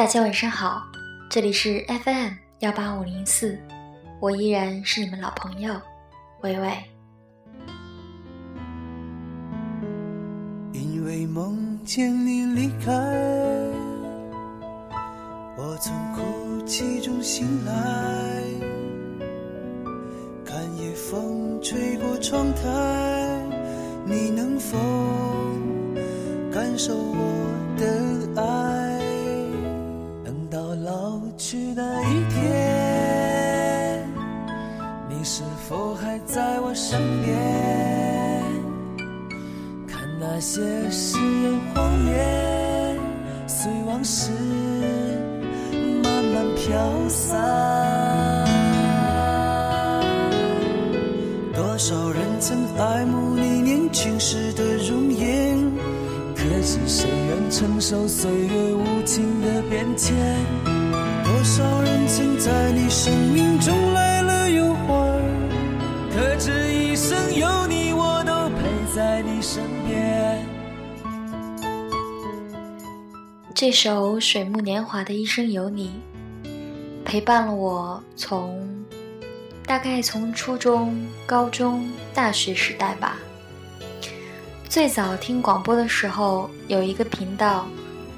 大家晚上好，这里是 FM 幺八五零四，我依然是你们老朋友微微。因为梦见你离开，我从哭泣中醒来，看夜风吹过窗台，你能否感受我在我身边？看那些誓言谎言，随往事慢慢飘散。多少人曾爱慕你年轻时的容颜，可是谁愿承受岁月无情的变迁？多少人曾在你生命中来身边。这首水木年华的一生有你，陪伴了我从大概从初中、高中、大学时代吧。最早听广播的时候，有一个频道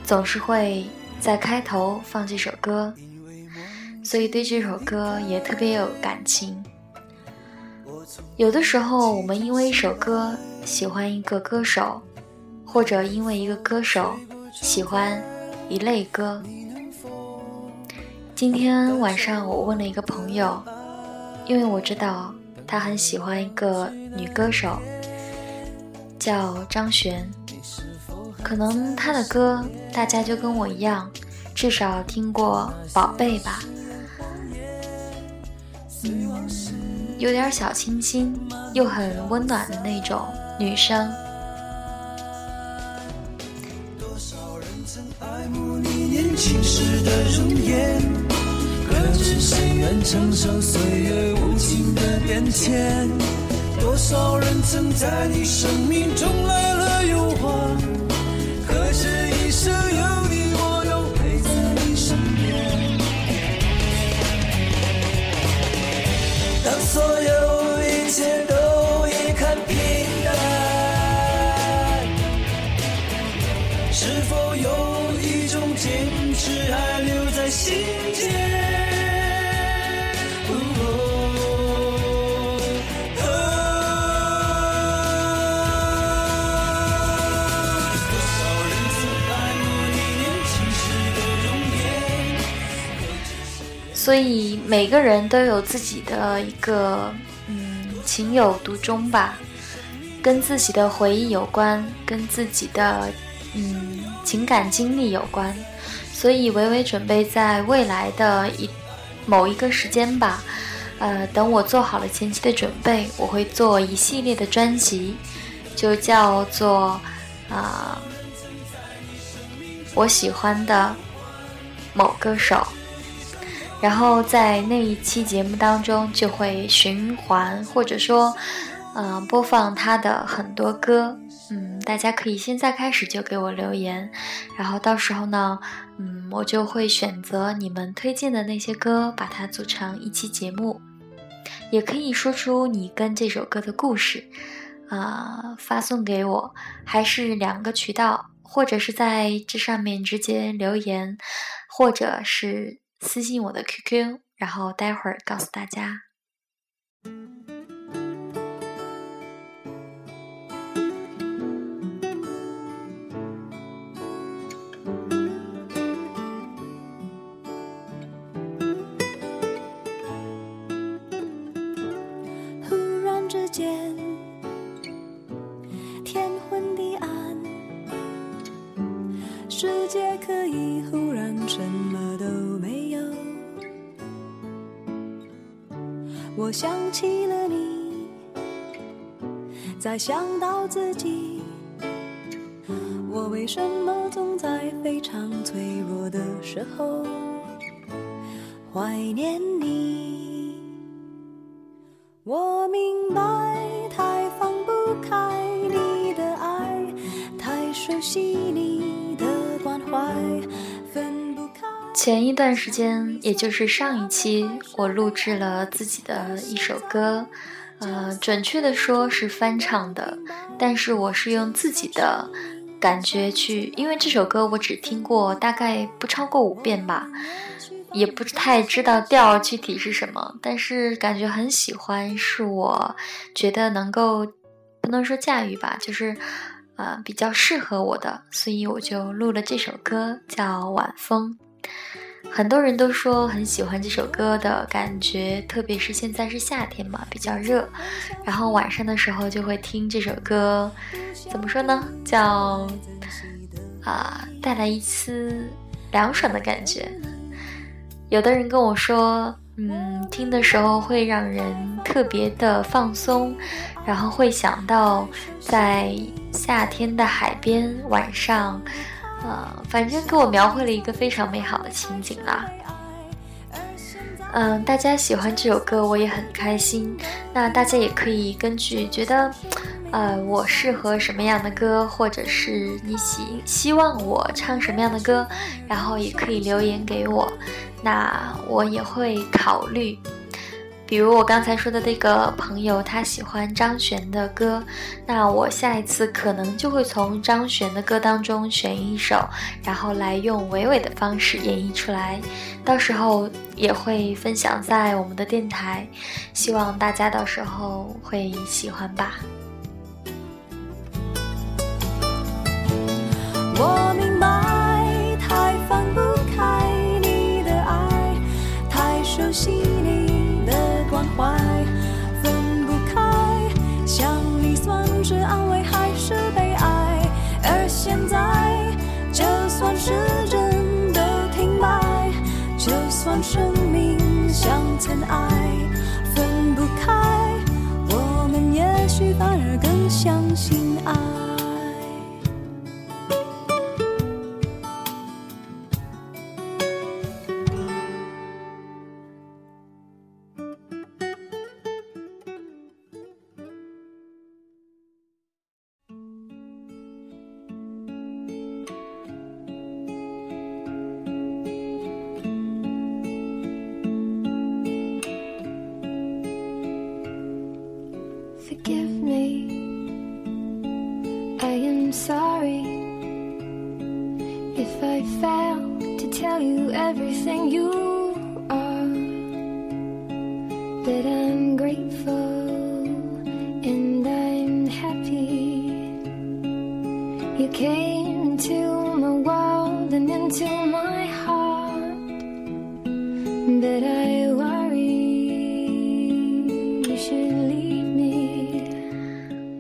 总是会在开头放这首歌，所以对这首歌也特别有感情。有的时候，我们因为一首歌喜欢一个歌手，或者因为一个歌手喜欢一类歌。今天晚上我问了一个朋友，因为我知道他很喜欢一个女歌手，叫张悬。可能她的歌大家就跟我一样，至少听过《宝贝》吧。嗯，有点小清新，又很温暖的那种女生。多少人曾爱慕你年轻时的容颜，可知谁愿承受岁月无情的变迁？多少人曾在你生命中来了又还，可知一生有所以每个人都有自己的一个嗯情有独钟吧，跟自己的回忆有关，跟自己的嗯情感经历有关。所以维维准备在未来的一某一个时间吧，呃，等我做好了前期的准备，我会做一系列的专辑，就叫做啊、我喜欢的某歌手。然后在那一期节目当中就会循环或者说，呃，播放他的很多歌，嗯，大家可以现在开始就给我留言，然后到时候呢，嗯，我就会选择你们推荐的那些歌，把它组成一期节目，也可以说出你跟这首歌的故事，啊、发送给我，还是两个渠道，或者是在这上面直接留言，或者是。私信我的 QQ，然后待会儿告诉大家。忽然之间，天昏地暗，世界可以忽然什我想起了你，再想到自己，我为什么总在非常脆弱的时候怀念你？我明白，太放不开你的爱，太熟悉你的关怀，前一段时间，也就是上一期，我录制了自己的一首歌，呃，准确的说是翻唱的，但是我是用自己的感觉去，因为这首歌我只听过大概不超过五遍吧，也不太知道调具体是什么，但是感觉很喜欢，是我觉得能够不能说驾驭吧，就是呃比较适合我的，所以我就录了这首歌，叫《晚风》。很多人都说很喜欢这首歌的感觉，特别是现在是夏天嘛，比较热，然后晚上的时候就会听这首歌，怎么说呢？叫啊，带来一丝凉爽的感觉。有的人跟我说，嗯，听的时候会让人特别的放松，然后会想到在夏天的海边晚上。呃，反正给我描绘了一个非常美好的情景啦。嗯，大家喜欢这首歌，我也很开心。那大家也可以根据觉得，呃，我适合什么样的歌，或者是你希希望我唱什么样的歌，然后也可以留言给我，那我也会考虑。比如我刚才说的那个朋友，他喜欢张悬的歌，那我下一次可能就会从张悬的歌当中选一首，然后来用娓娓的方式演绎出来，到时候也会分享在我们的电台，希望大家到时候会喜欢吧。我明爱，分不开，我们也许反而更相信爱。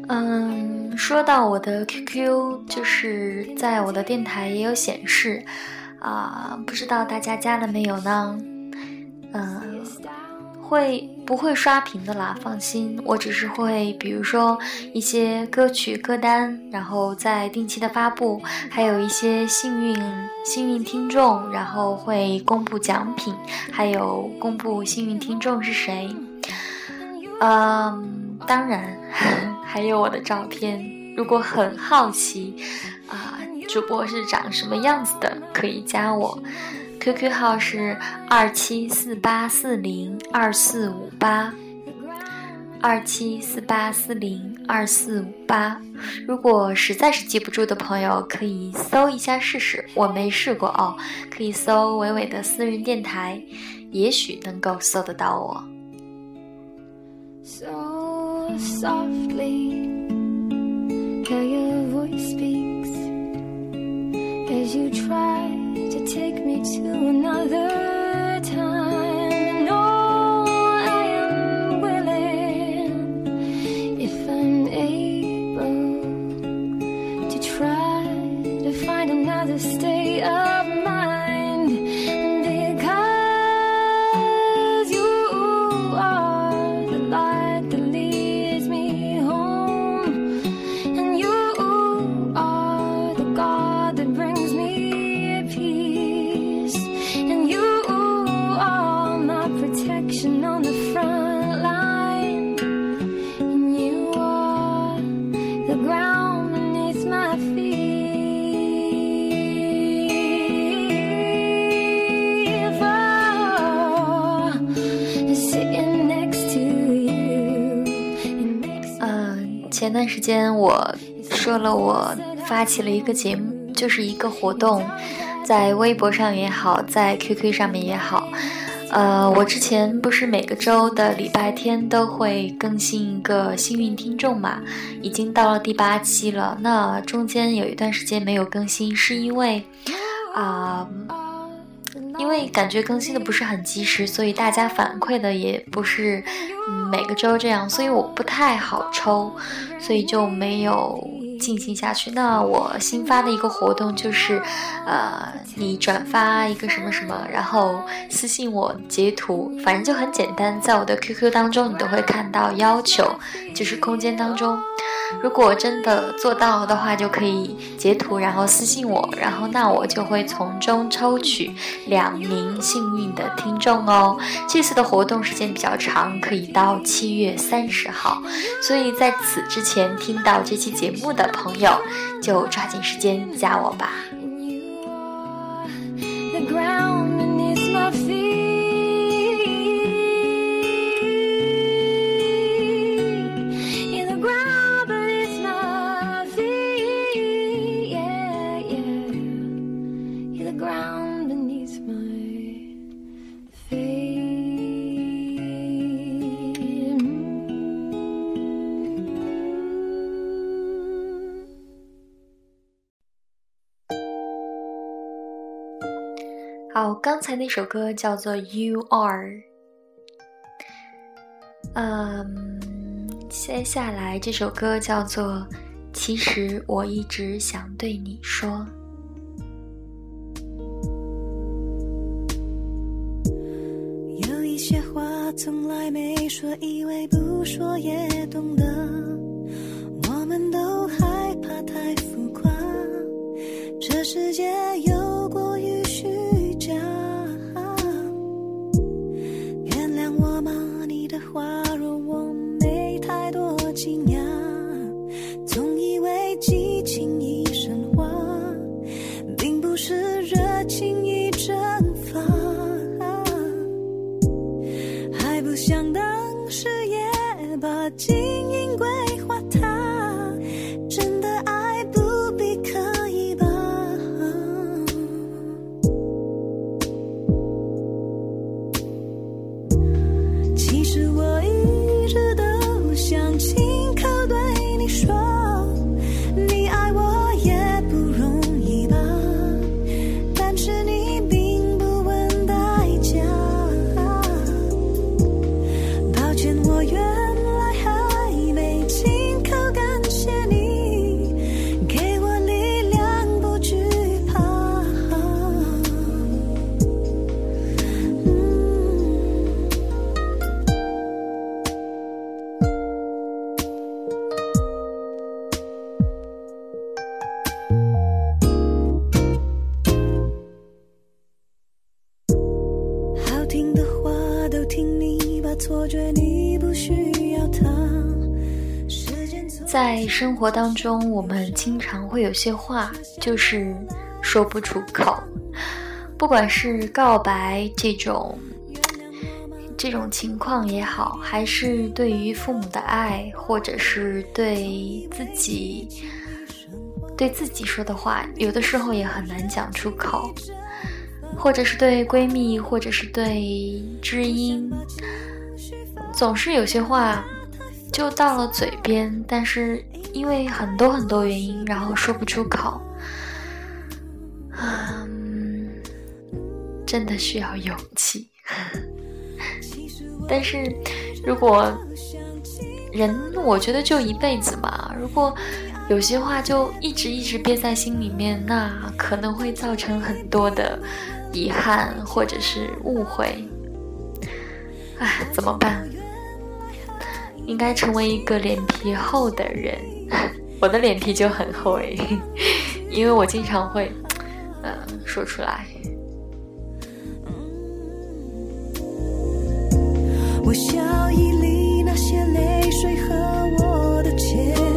嗯，说到我的 QQ，就是在我的电台也有显示，啊，不知道大家加了没有呢？嗯，会不会刷屏的啦？放心，我只是会，比如说一些歌曲歌单，然后在定期的发布，还有一些幸运幸运听众，然后会公布奖品，还有公布幸运听众是谁。嗯，当然。还有我的照片，如果很好奇，啊，主播是长什么样子的，可以加我，QQ 号是二七四八四零二四五八，二七四八四零二四五八。如果实在是记不住的朋友，可以搜一下试试，我没试过哦，可以搜伟伟的私人电台，也许能够搜得到我。softly you try to take me to another 前段时间我说了，我发起了一个节目，就是一个活动，在微博上也好，在 QQ 上面也好。呃，我之前不是每个周的礼拜天都会更新一个幸运听众嘛，已经到了第八期了。那中间有一段时间没有更新，是因为啊。因为感觉更新的不是很及时，所以大家反馈的也不是每个周这样，所以我不太好抽，所以就没有进行下去。那我新发的一个活动就是，呃，你转发一个什么什么，然后私信我截图，反正就很简单，在我的 QQ 当中你都会看到要求，就是空间当中。如果真的做到了的话，就可以截图，然后私信我，然后那我就会从中抽取两名幸运的听众哦。这次的活动时间比较长，可以到七月三十号，所以在此之前听到这期节目的朋友，就抓紧时间加我吧。好，刚才那首歌叫做《You Are》。嗯，接下来这首歌叫做《其实我一直想对你说》。有一些话从来没说，以为不说也懂得。我们都害怕太浮夸，这世界有花若我没太多惊讶，总以为激情已升华，并不是热情已蒸发，还不想当时也把金银归。在生活当中，我们经常会有些话就是说不出口，不管是告白这种这种情况也好，还是对于父母的爱，或者是对自己对自己说的话，有的时候也很难讲出口，或者是对闺蜜，或者是对知音。总是有些话就到了嘴边，但是因为很多很多原因，然后说不出口。嗯，真的需要勇气。但是如果人，我觉得就一辈子嘛。如果有些话就一直一直憋在心里面，那可能会造成很多的遗憾或者是误会。唉，怎么办？应该成为一个脸皮厚的人，我的脸皮就很厚诶，因为我经常会，呃，说出来。我笑意里那些泪水和我的牵。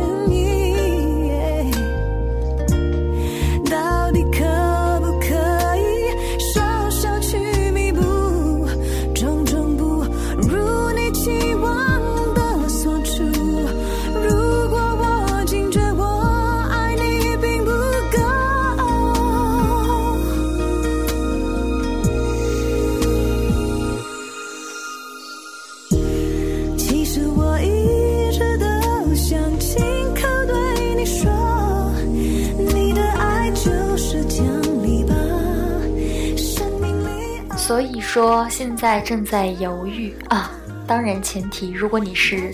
说现在正在犹豫啊。当然前提，如果你是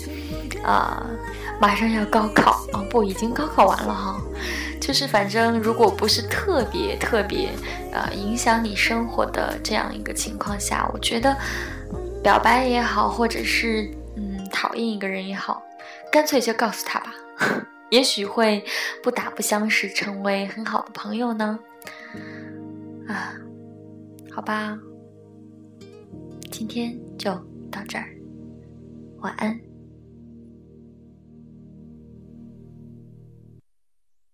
啊马上要高考 啊，不，已经高考完了哈。就是反正如果不是特别特别呃影响你生活的这样一个情况下，我觉得表白也好，或者是嗯讨厌一个人也好，干脆就告诉他吧，也许会不打不相识，成为很好的朋友呢。啊，好吧，今天就到这儿，晚安。